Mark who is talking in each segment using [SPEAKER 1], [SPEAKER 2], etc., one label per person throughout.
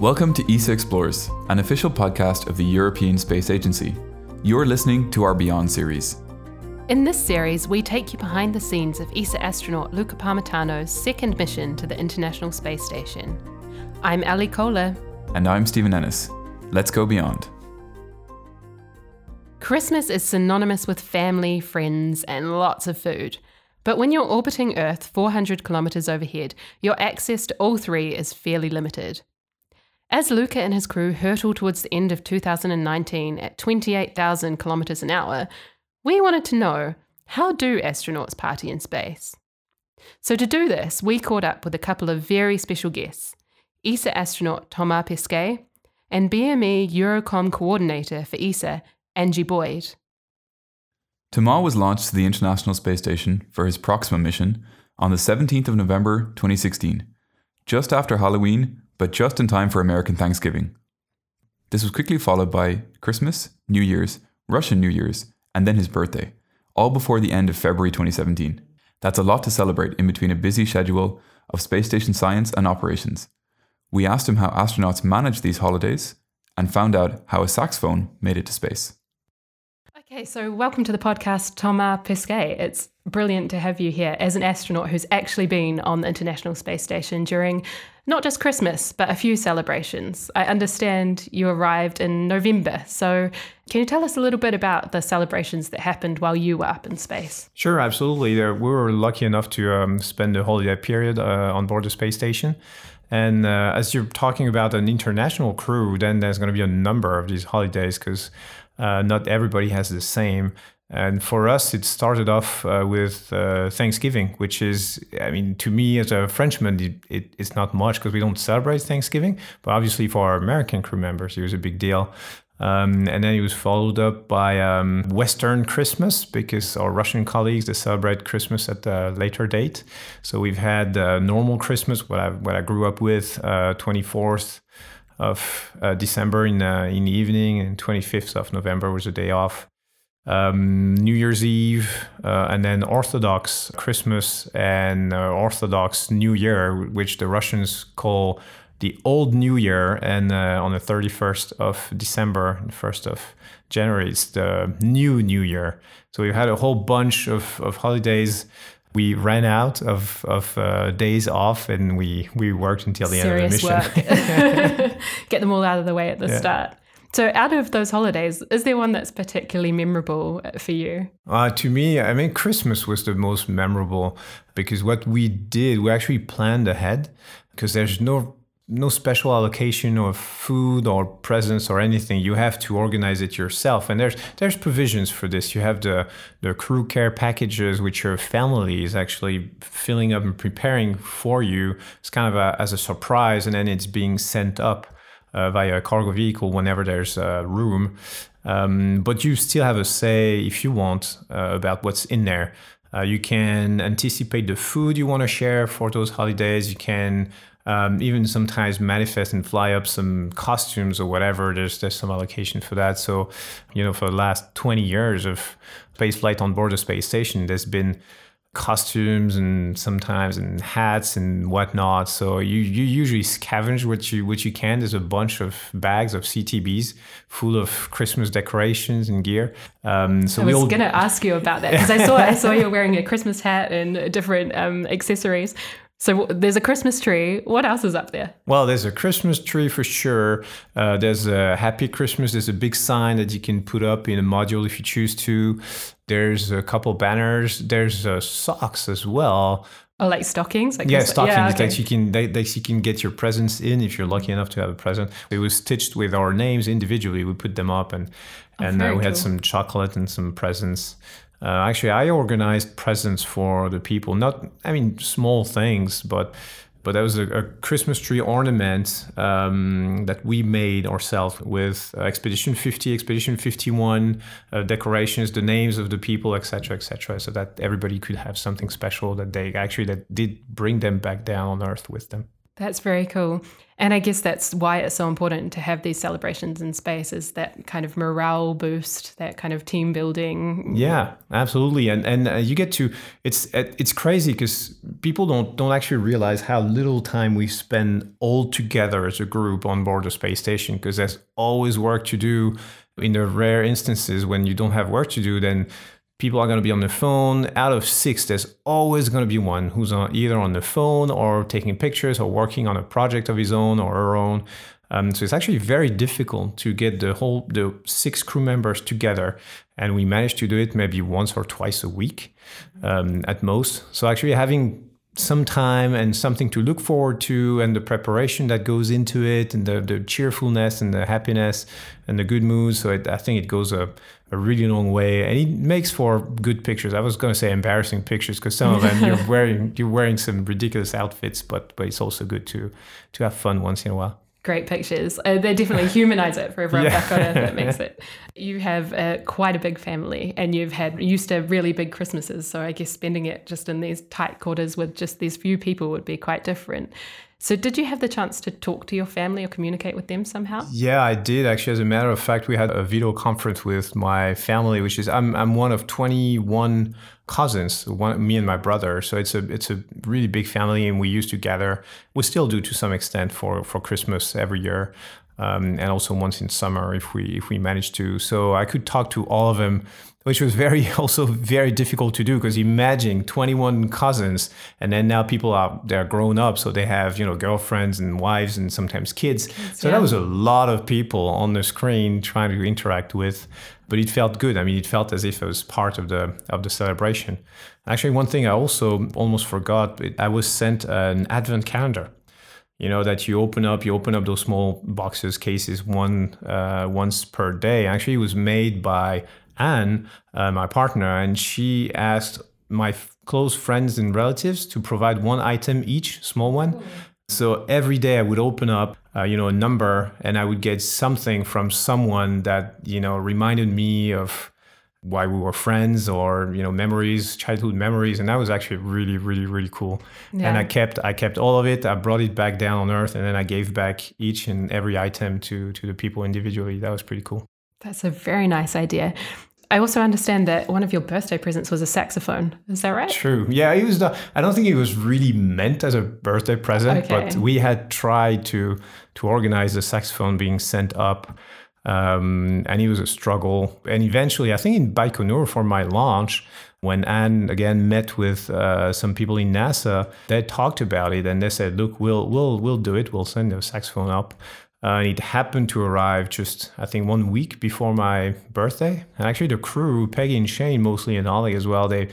[SPEAKER 1] Welcome to ESA Explores, an official podcast of the European Space Agency. You're listening to our Beyond series.
[SPEAKER 2] In this series, we take you behind the scenes of ESA astronaut Luca Parmitano's second mission to the International Space Station. I'm Ali Kohler.
[SPEAKER 1] And I'm Stephen Ennis. Let's go beyond.
[SPEAKER 2] Christmas is synonymous with family, friends, and lots of food. But when you're orbiting Earth 400 kilometres overhead, your access to all three is fairly limited. As Luca and his crew hurtle towards the end of 2019 at 28,000 kilometres an hour, we wanted to know how do astronauts party in space? So, to do this, we caught up with a couple of very special guests ESA astronaut Thomas Pesquet and BME Eurocom coordinator for ESA, Angie Boyd.
[SPEAKER 1] Thomas was launched to the International Space Station for his Proxima mission on the 17th of November 2016, just after Halloween, but just in time for American Thanksgiving. This was quickly followed by Christmas, New Year's, Russian New Year's, and then his birthday, all before the end of February 2017. That's a lot to celebrate in between a busy schedule of space station science and operations. We asked him how astronauts manage these holidays and found out how a saxophone made it to space.
[SPEAKER 2] Okay, so welcome to the podcast, Thomas Pesquet. It's brilliant to have you here as an astronaut who's actually been on the International Space Station during not just Christmas, but a few celebrations. I understand you arrived in November. So, can you tell us a little bit about the celebrations that happened while you were up in space?
[SPEAKER 3] Sure, absolutely. We were lucky enough to um, spend the holiday period uh, on board the space station. And uh, as you're talking about an international crew, then there's going to be a number of these holidays because uh, not everybody has the same. And for us, it started off uh, with uh, Thanksgiving, which is, I mean, to me as a Frenchman, it, it, it's not much because we don't celebrate Thanksgiving. But obviously, for our American crew members, it was a big deal. Um, and then it was followed up by um, Western Christmas because our Russian colleagues they celebrate Christmas at a later date. So we've had uh, normal Christmas, what I what I grew up with, twenty uh, fourth of uh, December in uh, in the evening, and twenty fifth of November was a day off um, New Year's Eve, uh, and then Orthodox Christmas and uh, Orthodox New Year, which the Russians call the Old New Year. And uh, on the 31st of December, 1st of January, it's the New New Year. So we've had a whole bunch of, of holidays. We ran out of, of uh, days off and we, we worked until the
[SPEAKER 2] Serious
[SPEAKER 3] end of the mission.
[SPEAKER 2] Get them all out of the way at the yeah. start. So, out of those holidays, is there one that's particularly memorable for you?
[SPEAKER 3] Uh, to me, I mean, Christmas was the most memorable because what we did, we actually planned ahead because there's no no special allocation of food or presents or anything. You have to organize it yourself, and there's there's provisions for this. You have the the crew care packages, which your family is actually filling up and preparing for you. It's kind of a, as a surprise, and then it's being sent up uh, via a cargo vehicle whenever there's uh, room. Um, but you still have a say if you want uh, about what's in there. Uh, you can anticipate the food you want to share for those holidays. You can um, even sometimes manifest and fly up some costumes or whatever. There's there's some allocation for that. So, you know, for the last 20 years of space flight on board the space station, there's been costumes and sometimes and hats and whatnot. So you, you usually scavenge what you what you can. There's a bunch of bags of CTBs full of Christmas decorations and gear.
[SPEAKER 2] Um, so I was all... going to ask you about that because I saw I saw you wearing a Christmas hat and different um, accessories. So there's a Christmas tree. What else is up there?
[SPEAKER 3] Well, there's a Christmas tree for sure. Uh, there's a Happy Christmas. There's a big sign that you can put up in a module if you choose to. There's a couple banners. There's uh, socks as well.
[SPEAKER 2] Oh, like stockings?
[SPEAKER 3] Like yeah, stockings yeah, okay. that you can that, that you can get your presents in if you're lucky enough to have a present. It was stitched with our names individually. We put them up and oh, and uh, we cool. had some chocolate and some presents. Uh, actually, I organized presents for the people. Not, I mean, small things, but but that was a, a Christmas tree ornament um, that we made ourselves with uh, Expedition 50, Expedition 51 uh, decorations, the names of the people, etc., etc., so that everybody could have something special that they actually that did bring them back down on Earth with them.
[SPEAKER 2] That's very cool. And I guess that's why it's so important to have these celebrations in space is that kind of morale boost, that kind of team building.
[SPEAKER 3] Yeah, absolutely. And and uh, you get to it's it's crazy because people don't don't actually realize how little time we spend all together as a group on board the space station because there's always work to do. In the rare instances when you don't have work to do, then people are going to be on the phone. Out of six, there's always going to be one who's on, either on the phone or taking pictures or working on a project of his own or her own. Um, so it's actually very difficult to get the whole the six crew members together, and we managed to do it maybe once or twice a week um, at most. So actually having some time and something to look forward to and the preparation that goes into it and the, the cheerfulness and the happiness and the good mood so it, i think it goes a, a really long way and it makes for good pictures i was going to say embarrassing pictures because some of them you're wearing you're wearing some ridiculous outfits but but it's also good to to have fun once in a while
[SPEAKER 2] great pictures. Uh, they definitely humanize it for everyone yeah. back on Earth. That makes it. You have uh, quite a big family, and you've had used to really big Christmases. So I guess spending it just in these tight quarters with just these few people would be quite different. So, did you have the chance to talk to your family or communicate with them somehow?
[SPEAKER 3] Yeah, I did actually. As a matter of fact, we had a video conference with my family, which is I'm I'm one of 21 cousins, one, me and my brother. So it's a it's a really big family, and we used to gather. We still do to some extent for for Christmas every year. Um, and also once in summer if we if we manage to. So I could talk to all of them which was very also very difficult to do because imagine 21 cousins and then now people are they're grown up so they have you know girlfriends and wives and sometimes kids, kids so yeah. that was a lot of people on the screen trying to interact with but it felt good i mean it felt as if it was part of the of the celebration actually one thing i also almost forgot i was sent an advent calendar you know that you open up you open up those small boxes cases one uh, once per day actually it was made by Anne, uh, my partner, and she asked my f- close friends and relatives to provide one item each, small one. So every day I would open up, uh, you know, a number, and I would get something from someone that you know reminded me of why we were friends or you know memories childhood memories and that was actually really really really cool yeah. and i kept i kept all of it i brought it back down on earth and then i gave back each and every item to to the people individually that was pretty cool
[SPEAKER 2] that's a very nice idea I also understand that one of your birthday presents was a saxophone. Is that right?
[SPEAKER 3] True. Yeah, it was. Not, I don't think it was really meant as a birthday present, okay. but we had tried to to organize the saxophone being sent up, um, and it was a struggle. And eventually, I think in Baikonur for my launch, when Anne again met with uh, some people in NASA, they talked about it and they said, "Look, we'll we'll we'll do it. We'll send the saxophone up." Uh, it happened to arrive just, I think, one week before my birthday. And actually, the crew, Peggy and Shane, mostly and Ollie as well, they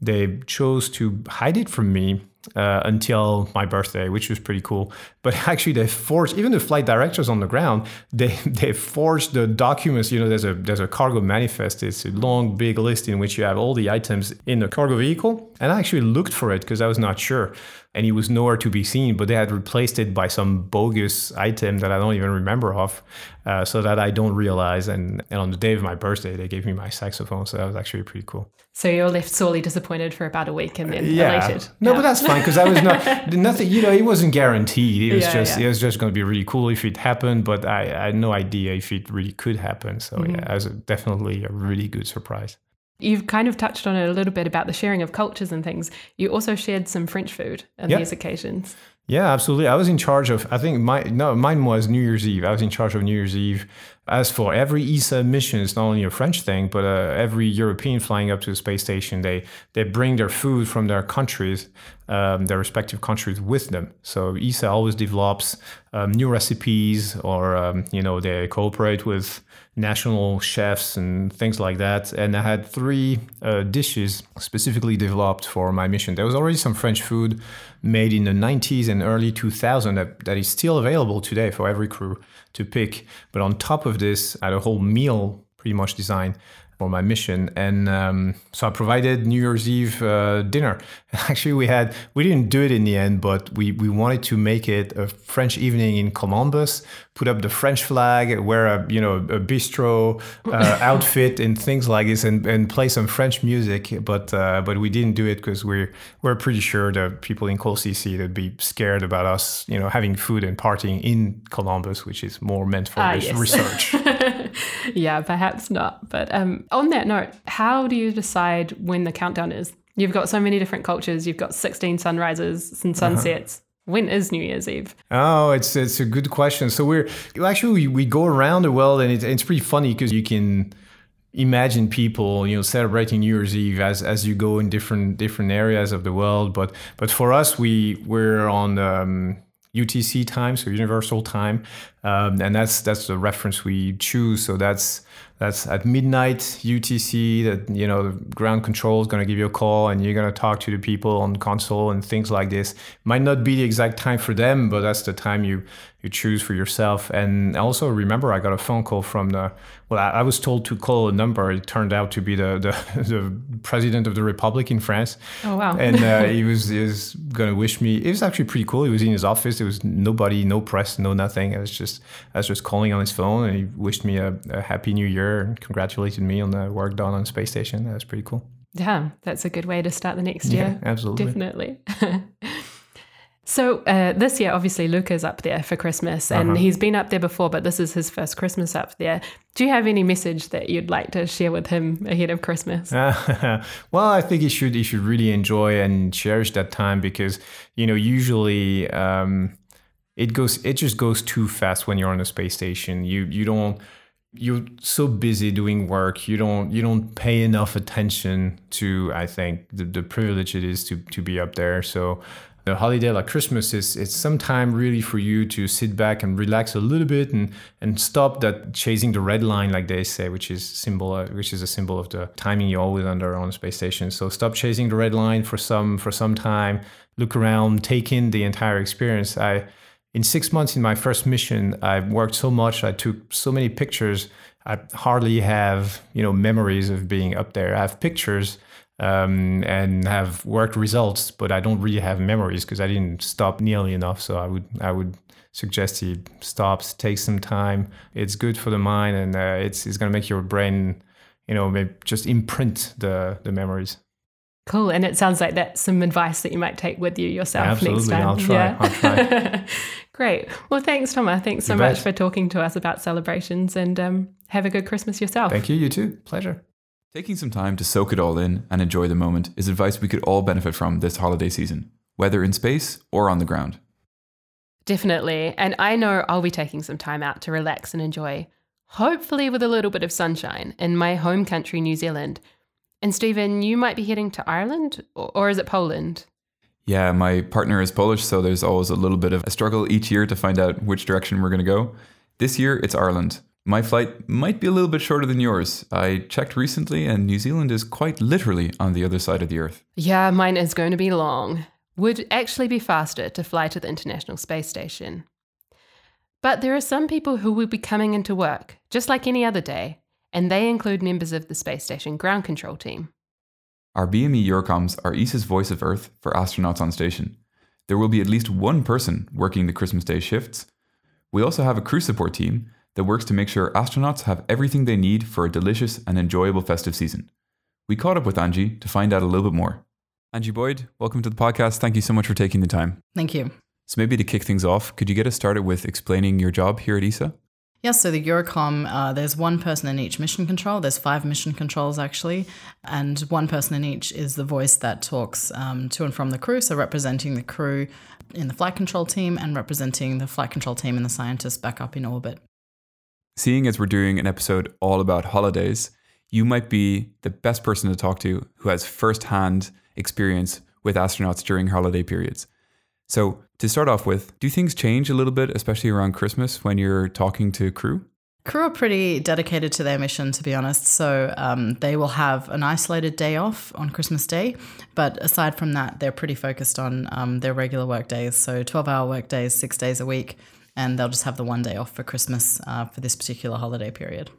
[SPEAKER 3] they chose to hide it from me uh, until my birthday, which was pretty cool. But actually, they forged even the flight directors on the ground. They they forged the documents. You know, there's a there's a cargo manifest. It's a long, big list in which you have all the items in the cargo vehicle. And I actually looked for it because I was not sure and he was nowhere to be seen. But they had replaced it by some bogus item that I don't even remember of, uh, so that I don't realize. And, and on the day of my birthday, they gave me my saxophone, so that was actually pretty cool.
[SPEAKER 2] So you're left sorely disappointed for about a week and then yeah. elated.
[SPEAKER 3] No, yeah. but that's fine because I was not nothing. You know, it wasn't guaranteed. It was yeah, just yeah. it was just going to be really cool if it happened, but I, I, had no idea if it really could happen. So mm-hmm. yeah, it was definitely a really good surprise.
[SPEAKER 2] You've kind of touched on it a little bit about the sharing of cultures and things. You also shared some French food on these occasions.
[SPEAKER 3] Yeah, absolutely. I was in charge of. I think my no, mine was New Year's Eve. I was in charge of New Year's Eve. As for every ESA mission, it's not only a French thing, but uh, every European flying up to the space station, they they bring their food from their countries, um, their respective countries, with them. So ESA always develops um, new recipes, or um, you know, they cooperate with national chefs and things like that. And I had three uh, dishes specifically developed for my mission. There was already some French food made in the 90s and early 2000 that, that is still available today for every crew to pick. But on top of this, I had a whole meal pretty much designed for my mission. And um, so I provided New Year's Eve uh, dinner. Actually, we had we didn't do it in the end, but we we wanted to make it a French evening in Columbus, put up the French flag, wear a you know a bistro uh, outfit and things like this, and, and play some French music. But uh, but we didn't do it because we're we're pretty sure that people in CC would be scared about us, you know, having food and partying in Columbus, which is more meant for
[SPEAKER 2] Ah, yes.
[SPEAKER 3] research.
[SPEAKER 2] yeah, perhaps not. But um, on that note, how do you decide when the countdown is? You've got so many different cultures. You've got 16 sunrises and sunsets. When is New Year's Eve?
[SPEAKER 3] Oh, it's it's a good question. So we're actually we, we go around the world, and it, it's pretty funny because you can imagine people you know celebrating New Year's Eve as as you go in different different areas of the world. But but for us, we we're on. Um, UTC time, so Universal Time, um, and that's that's the reference we choose. So that's that's at midnight UTC. That you know, the ground control is going to give you a call, and you're going to talk to the people on console and things like this. Might not be the exact time for them, but that's the time you you choose for yourself. And also remember, I got a phone call from the well, I, I was told to call a number. It turned out to be the the, the president of the republic in France
[SPEAKER 2] Oh, wow.
[SPEAKER 3] and uh, he was he was gonna wish me. It was actually pretty cool. He was in his office. There was nobody, no press, no nothing. I was just I was just calling on his phone, and he wished me a, a happy new year and congratulated me on the work done on the space station. That was pretty cool.
[SPEAKER 2] yeah, that's a good way to start the next
[SPEAKER 3] Yeah,
[SPEAKER 2] year.
[SPEAKER 3] absolutely.
[SPEAKER 2] Definitely. so uh, this year, obviously, Luca's up there for Christmas, and
[SPEAKER 3] Uh-huh.
[SPEAKER 2] he's been up there before, but this is his first Christmas up there. Do you have any message that you'd like to share with him ahead of Christmas?
[SPEAKER 3] well, I think he should he should really enjoy and cherish that time because you know usually um, it goes it just goes too fast when you're on a space station. You you don't you're so busy doing work you don't you don't pay enough attention to i think the, the privilege it is to to be up there. So a holiday like christmas is it's some time really for you to sit back and relax a little bit and and stop that chasing the red line like they say which is symbol uh, which is a symbol of the timing you're always under on space station. So stop chasing the red line for some for some time look around take in the entire experience. I in six months in my first mission, I worked so much. I took so many pictures. I hardly have you know memories of being up there. I have pictures um, and have worked results, but I don't really have memories because I didn't stop nearly enough. So I would I would suggest he stops, takes some time. It's good for the mind, and uh, it's it's gonna make your brain you know maybe just imprint the the memories.
[SPEAKER 2] Cool. And it sounds like that's some advice that you might take with you yourself next
[SPEAKER 3] Absolutely.
[SPEAKER 2] time.
[SPEAKER 3] I'll try. I'll
[SPEAKER 2] try. Great. Well, thanks, Thomas. Thanks so
[SPEAKER 3] You
[SPEAKER 2] much
[SPEAKER 3] bet.
[SPEAKER 2] for talking to us about celebrations and um, have a good Christmas yourself.
[SPEAKER 3] Thank you. You too. Pleasure.
[SPEAKER 1] Taking some time to soak it all in and enjoy the moment is advice we could all benefit from this holiday season, whether in space or on the ground.
[SPEAKER 2] Definitely. And I know I'll be taking some time out to relax and enjoy, hopefully with a little bit of sunshine in my home country, New Zealand. And Stephen, you might be heading to Ireland or, is it Poland?
[SPEAKER 1] Yeah, my partner is Polish, so there's always a little bit of a struggle each year to find out which direction we're going to go. This year, it's Ireland. My flight might be a little bit shorter than yours. I checked recently, and New Zealand is quite literally on the other side of the Earth.
[SPEAKER 2] Yeah, mine is going to be long. Would actually be faster to fly to the International Space Station. But there are some people who will be coming into work, just like any other day, and they include members of the space station ground control team.
[SPEAKER 1] Our BME Eurocoms are ESA's voice of Earth for astronauts on station. There will be at least one person working the Christmas Day shifts. We also have a crew support team that works to make sure astronauts have everything they need for a delicious and enjoyable festive season. We caught up with Angie to find out a little bit more. Angie Boyd, welcome to the podcast. Thank you so much for taking the time.
[SPEAKER 4] Thank you.
[SPEAKER 1] So, maybe to kick things off, could you get us started with explaining your job here at ESA?
[SPEAKER 4] Yes, so the Eurocom, uh, there's one person in each mission control. There's five mission controls actually, and one person in each is the voice that talks um, to and from the crew. So representing the crew in the flight control team and representing the flight control team and the scientists back up in orbit.
[SPEAKER 1] Seeing as we're doing an episode all about holidays, you might be the best person to talk to who has firsthand experience with astronauts during holiday periods. So, to start off with, do things change a little bit, especially around Christmas when you're talking to crew?
[SPEAKER 4] Crew are pretty dedicated to their mission, to be honest. So um, they will have an isolated day off on Christmas Day. But aside from that, they're pretty focused on um, their regular work days. So 12 hour work days, six days a week. And they'll just have the one day off for Christmas uh, for this particular holiday period.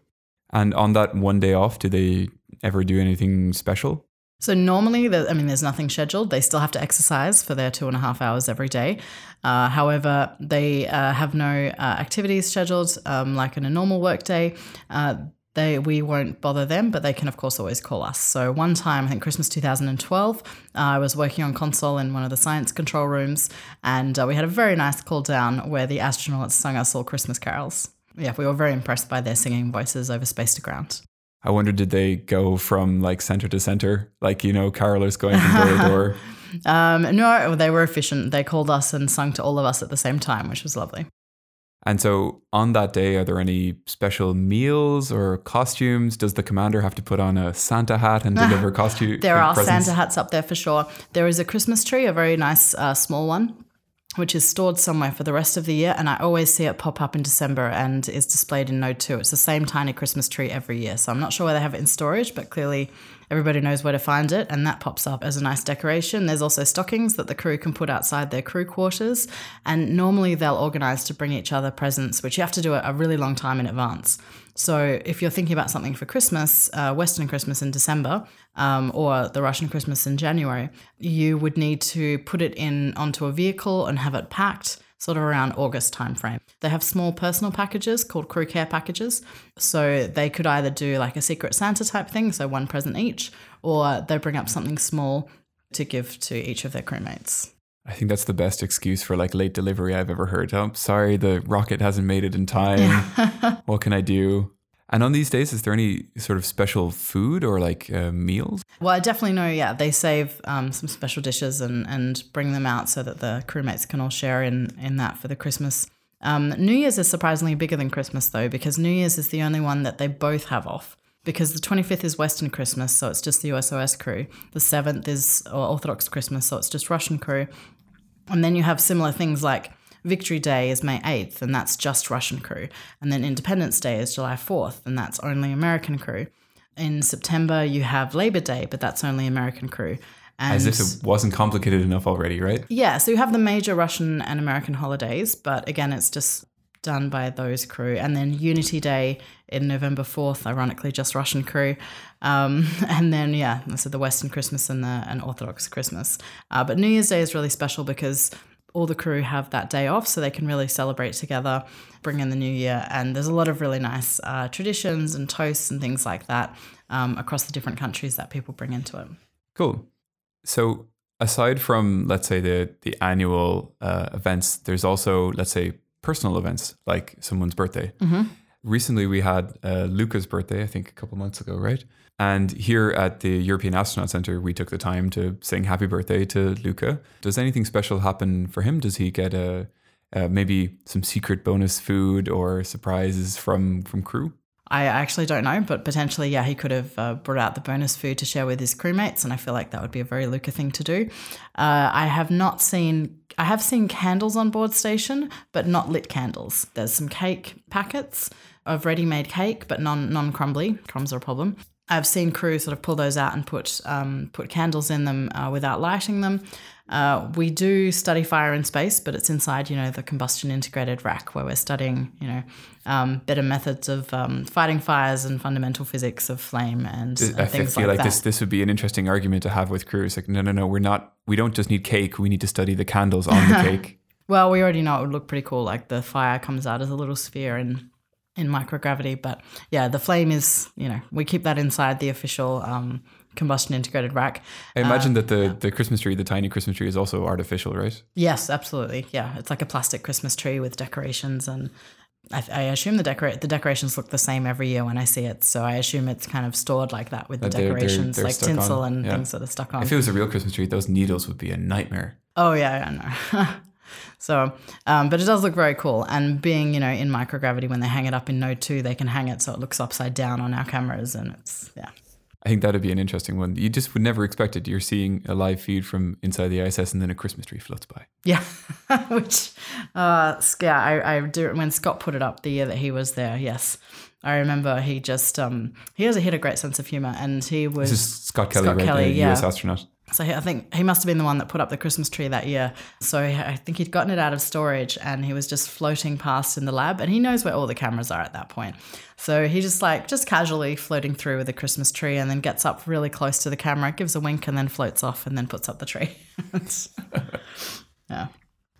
[SPEAKER 1] And on that one day off, do they ever do anything special?
[SPEAKER 4] So normally, I mean, there's nothing scheduled. They still have to exercise for their two and a half hours every day. Uh, however, they uh, have no uh, activities scheduled um, like in a normal workday. Uh, they we won't bother them, but they can of course always call us. So one time, I think Christmas 2012, uh, I was working on console in one of the science control rooms, and uh, we had a very nice call down where the astronauts sung us all Christmas carols. Yeah, we were very impressed by their singing voices over space to ground.
[SPEAKER 1] I wonder, did they go from like center to center, like you know, carolers going from door to door?
[SPEAKER 4] Um, no, they were efficient. They called us and sung to all of us at the same time, which was lovely.
[SPEAKER 1] And so, on that day, are there any special meals or costumes? Does the commander have to put on a Santa hat and deliver costume?
[SPEAKER 4] There are
[SPEAKER 1] presents?
[SPEAKER 4] Santa hats up there for sure. There is a Christmas tree, a very nice uh, small one, which is stored somewhere for the rest of the year. And I always see it pop up in December and is displayed in Node 2. It's the same tiny Christmas tree every year. So I'm not sure where they have it in storage, but clearly everybody knows where to find it. And that pops up as a nice decoration. There's also stockings that the crew can put outside their crew quarters. And normally they'll organize to bring each other presents, which you have to do a really long time in advance. So if you're thinking about something for Christmas, uh, Western Christmas in December, um, or the Russian Christmas in January, you would need to put it in onto a vehicle and have it packed sort of around August timeframe. They have small personal packages called crew care packages. So they could either do like a secret Santa type thing, so one present each, or they bring up something small to give to each of their crewmates.
[SPEAKER 1] I think that's the best excuse for like late delivery I've ever heard. Oh, sorry, the rocket hasn't made it in time. what can I do? And on these days, is there any sort of special food or like uh, meals?
[SPEAKER 4] Well, I definitely know, yeah, they save um, some special dishes and, and bring them out so that the crewmates can all share in, in that for the Christmas. Um, New Year's is surprisingly bigger than Christmas, though, because New Year's is the only one that they both have off. Because the 25th is Western Christmas, so it's just the USOS crew. The 7th is Orthodox Christmas, so it's just Russian crew. And then you have similar things like Victory Day is May 8th, and that's just Russian crew. And then Independence Day is July 4th, and that's only American crew. In September, you have Labor Day, but that's only American crew. And
[SPEAKER 1] As if it wasn't complicated enough already, right?
[SPEAKER 4] yeah, so you have the major Russian and American holidays, but again, it's just done by those crew. And then Unity Day in November 4th, ironically, just Russian crew. Um, and then, yeah, so the Western Christmas and the and Orthodox Christmas. Uh, but New Year's Day is really special because all the crew have that day off so they can really celebrate together, bring in the new year. And there's a lot of really nice uh, traditions and toasts and things like that um, across the different countries that people bring into it.
[SPEAKER 1] Cool. So aside from let's say the the annual uh, events, there's also let's say personal events like someone's birthday. Recently, we had uh, Luca's birthday, I think a couple months ago, right? And here at the European Astronaut Center, we took the time to sing happy birthday to Luca. Does anything special happen for him? Does he get a uh, maybe some secret bonus food or surprises from from crew?
[SPEAKER 4] I actually don't know, but potentially, yeah, he could have uh, brought out the bonus food to share with his crewmates, and I feel like that would be a very Luca thing to do. Uh, I have not seen, I have seen candles on board station, but not lit candles. There's some cake packets of ready-made cake, but non non crumbly. Crumbs are a problem. I've seen crew sort of pull those out and put um, put candles in them uh, without lighting them. Uh, we do study fire in space, but it's inside, you know, the combustion integrated rack where we're studying, you know, um, better methods of um, fighting fires and fundamental physics of flame and, and
[SPEAKER 1] I
[SPEAKER 4] things
[SPEAKER 1] feel
[SPEAKER 4] like,
[SPEAKER 1] like, this this would be an interesting argument to have with crew. It's like, no, no, no, we're not. We don't just need cake. We need to study the candles on the cake.
[SPEAKER 4] Well, we already know it would look pretty cool. Like the fire comes out as a little sphere in in microgravity, but yeah, the flame is, you know, we keep that inside the official um, combustion integrated rack.
[SPEAKER 1] I imagine that the the Christmas tree, the tiny Christmas tree, is also artificial, right?
[SPEAKER 4] Yes, absolutely. Yeah, it's like a plastic Christmas tree with decorations, and I, I assume the decorate the decorations look the same every year when I see it. So I assume it's kind of stored like that with the
[SPEAKER 1] That they're- they're-
[SPEAKER 4] decorations,
[SPEAKER 1] they're
[SPEAKER 4] like tinsel
[SPEAKER 1] on,
[SPEAKER 4] and
[SPEAKER 1] yeah.
[SPEAKER 4] things that are stuck on.
[SPEAKER 1] If it was a real Christmas tree, those needles would be a nightmare.
[SPEAKER 4] Oh yeah, I know. so, um, but it does look very cool. And being, you know, in microgravity, when they hang it up in Node two, they can hang it so it looks upside down on our cameras, and it's yeah.
[SPEAKER 1] I think that'd be an interesting one. You just would never expect it. You're seeing a live feed from inside the ISS, and then a Christmas tree floats by.
[SPEAKER 4] Yeah, which, uh, yeah, I, I do. When Scott put it up the year that he was there, yes, I remember he just um he has a hit a great sense of humor, and he was
[SPEAKER 1] Scott Kelly,
[SPEAKER 4] Scott
[SPEAKER 1] right?
[SPEAKER 4] Kelly,
[SPEAKER 1] the
[SPEAKER 4] yeah.
[SPEAKER 1] U.S. astronaut.
[SPEAKER 4] So I think he must have been the one that put up the Christmas tree that year. So I think he'd gotten it out of storage and he was just floating past in the lab and he knows where all the cameras are at that point. So he just like just casually floating through with the Christmas tree and then gets up really close to the camera, gives a wink and then floats off and then puts up the tree. yeah.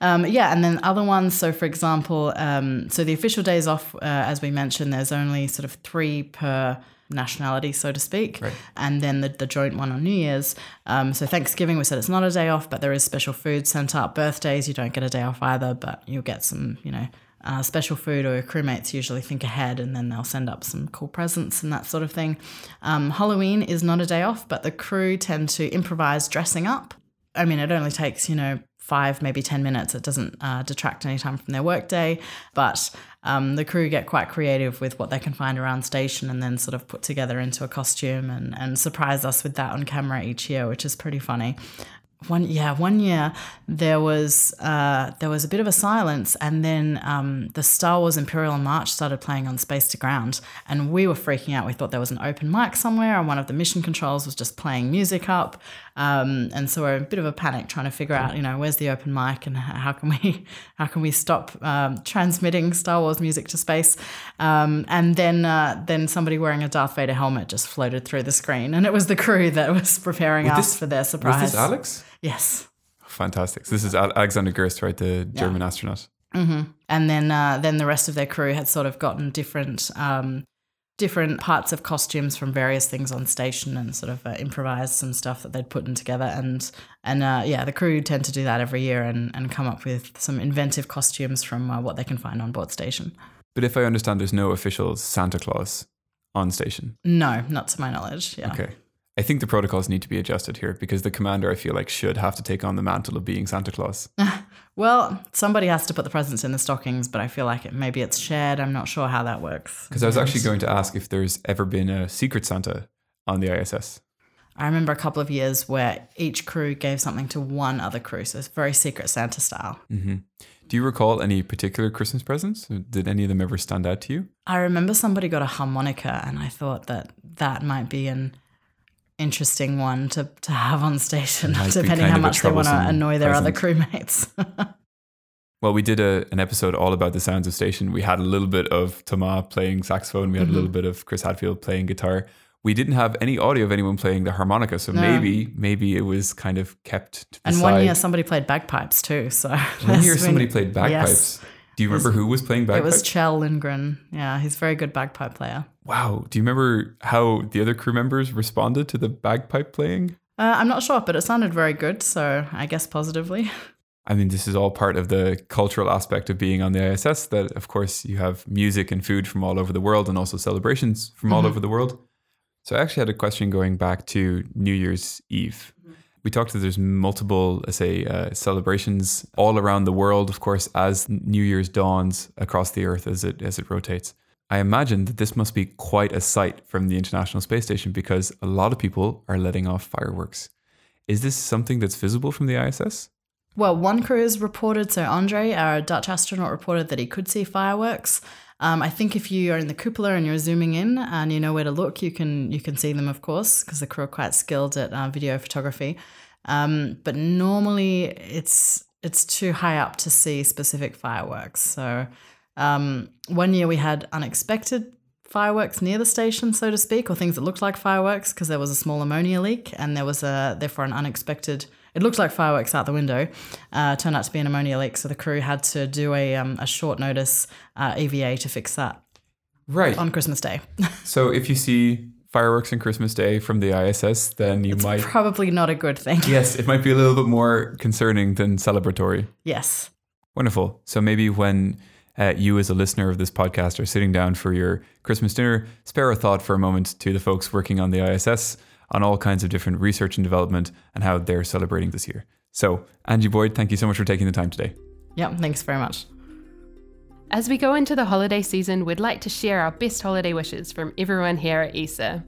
[SPEAKER 4] Um, yeah, and then other ones. So, for example, um, so the official days off, uh, as we mentioned, there's only sort of three per nationality, so to speak,
[SPEAKER 1] Right.
[SPEAKER 4] and then the, the joint one on New Year's. Um, so, Thanksgiving, we said it's not a day off, but there is special food sent up. Birthdays, you don't get a day off either, but you'll get some, you know, uh, special food, or your crewmates usually think ahead and then they'll send up some cool presents and that sort of thing. Um, Halloween is not a day off, but the crew tend to improvise dressing up. I mean, it only takes, you know, five, maybe 10 minutes. It doesn't uh, detract any time from their workday. But um, the crew get quite creative with what they can find around station and then sort of put together into a costume and, and surprise us with that on camera each year, which is pretty funny. One yeah, one year there was uh, there was a bit of a silence, and then um, the Star Wars Imperial March started playing on Space to Ground, and we were freaking out. We thought there was an open mic somewhere, and one of the mission controls was just playing music up, um, and so we're in a bit of a panic trying to figure out, you know, where's the open mic, and how can we how can we stop um, transmitting Star Wars music to space? Um, and then uh, then somebody wearing a Darth Vader helmet just floated through the screen, and it was the crew that was preparing
[SPEAKER 1] Was
[SPEAKER 4] us
[SPEAKER 1] this-
[SPEAKER 4] for their surprise.
[SPEAKER 1] Was this Alex?
[SPEAKER 4] Yes.
[SPEAKER 1] Fantastic. So this is Alexander Gerst, right? The German astronaut.
[SPEAKER 4] and then uh, then the rest of their crew had sort of gotten different um, different parts of costumes from various things on station and sort of uh, improvised some stuff that they'd put in together and and uh, yeah the crew tend to do that every year and, and come up with some inventive costumes from uh, what they can find on board station
[SPEAKER 1] But if I understand, there's no official Santa Claus on station.
[SPEAKER 4] no not to my knowledge yeah
[SPEAKER 1] Okay. I think the protocols need to be adjusted here because the commander, I feel like, should have to take on the mantle of being Santa Claus.
[SPEAKER 4] well somebody has to put the presents in the stockings but i feel like it, maybe it's shared i'm not sure how that works
[SPEAKER 1] Because I was actually going to ask if there's ever been a Secret Santa on the ISS.
[SPEAKER 4] I remember a couple of years where each crew gave something to one other crew, so it's very Secret Santa style. Mm-hmm.
[SPEAKER 1] Do you recall any particular Christmas presents? Did any of them ever stand out to you?
[SPEAKER 4] I remember somebody got a harmonica, and I thought that that might be an interesting one to, to have on station, depending how much they want to annoy their other crewmates.
[SPEAKER 1] Well, we did a, an episode all about the sounds of station. We had a little bit of Thomas playing saxophone. We had a little mm-hmm. bit of Chris Hadfield playing guitar. We didn't have any audio of anyone playing the harmonica, so
[SPEAKER 4] No.
[SPEAKER 1] maybe maybe it was kind of kept
[SPEAKER 4] and
[SPEAKER 1] side.
[SPEAKER 4] one year somebody played bagpipes too. So
[SPEAKER 1] One year somebody played bagpipes.
[SPEAKER 4] Yes,
[SPEAKER 1] Do you remember who was playing bagpipes?
[SPEAKER 4] it was Kjell Lindgren. Yeah, he's a very good bagpipe player.
[SPEAKER 1] wow. Do you remember how the other crew members responded to the bagpipe playing?
[SPEAKER 4] Uh, I'm not sure, but it sounded very good, so I guess positively.
[SPEAKER 1] I mean, this is all part of the cultural aspect of being on the ISS. That, of course, you have music and food from all over the world and also celebrations from all over the world. So, I actually had a question going back to New Year's Eve. We talked that there's multiple, say, uh, celebrations all around the world, of course, as New Year's dawns across the Earth as it as it rotates. I imagine that this must be quite a sight from the International Space Station because a lot of people are letting off fireworks. Is this something that's visible from the ISS?
[SPEAKER 4] Well, one crew has reported, so Andre, our Dutch astronaut, reported that he could see fireworks. Um, I think if you are in the cupola and you're zooming in and you know where to look, you can you can see them, of course, because the crew are quite skilled at uh, video photography. Um, but normally, it's it's too high up to see specific fireworks. So um, one year we had unexpected fireworks near the station, so to speak, or things that looked like fireworks because there was a small ammonia leak and there was a therefore an unexpected. It looked like fireworks out the window. Uh, turned out to be an ammonia leak, so the crew had to do a um, a short notice uh, EVA to fix that
[SPEAKER 1] Right.
[SPEAKER 4] on Christmas Day.
[SPEAKER 1] So if you see fireworks on Christmas Day from the ISS, then you might.
[SPEAKER 4] Probably not a good thing.
[SPEAKER 1] Yes, it might be a little bit more concerning than celebratory.
[SPEAKER 4] Yes.
[SPEAKER 1] Wonderful. So maybe when uh, you, as a listener of this podcast, are sitting down for your Christmas dinner, spare a thought for a moment to the folks working on the ISS on all kinds of different research and development and how they're celebrating this year. So, Angie Boyd, thank you so much for taking the time today.
[SPEAKER 4] Yeah, Thanks very much.
[SPEAKER 2] As we go into the holiday season, we'd like to share our best holiday wishes from everyone here at ESA.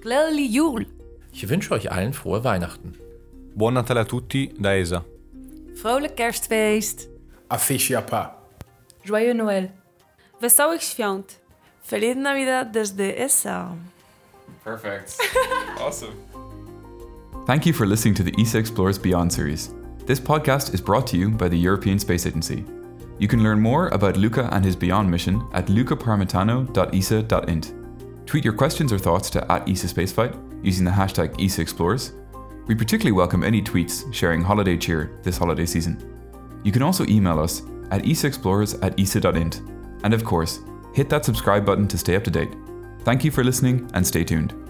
[SPEAKER 5] Glædelig jul! Ich wünsche euch allen frohe Weihnachten.
[SPEAKER 6] Buon Natale a tutti da ESA.
[SPEAKER 7] Vrolijk kerstfeest.
[SPEAKER 8] Afficia pa.
[SPEAKER 7] Joyeux Noël.
[SPEAKER 9] Wesołych świąt.
[SPEAKER 7] Feliz Navidad desde ESA.
[SPEAKER 1] Perfect. awesome. Thank you for listening to the ESA Explores Beyond series. This podcast is brought to you by the European Space Agency. You can learn more about Luca and his Beyond mission at lucaparmitano.esa.int. Tweet your questions or thoughts to at ESA Spaceflight using the hashtag ESA Explores. We particularly welcome any tweets sharing holiday cheer this holiday season. You can also email us at esaexplorers at esa.int. And of course, hit that subscribe button to stay up to date. Thank you for listening and stay tuned.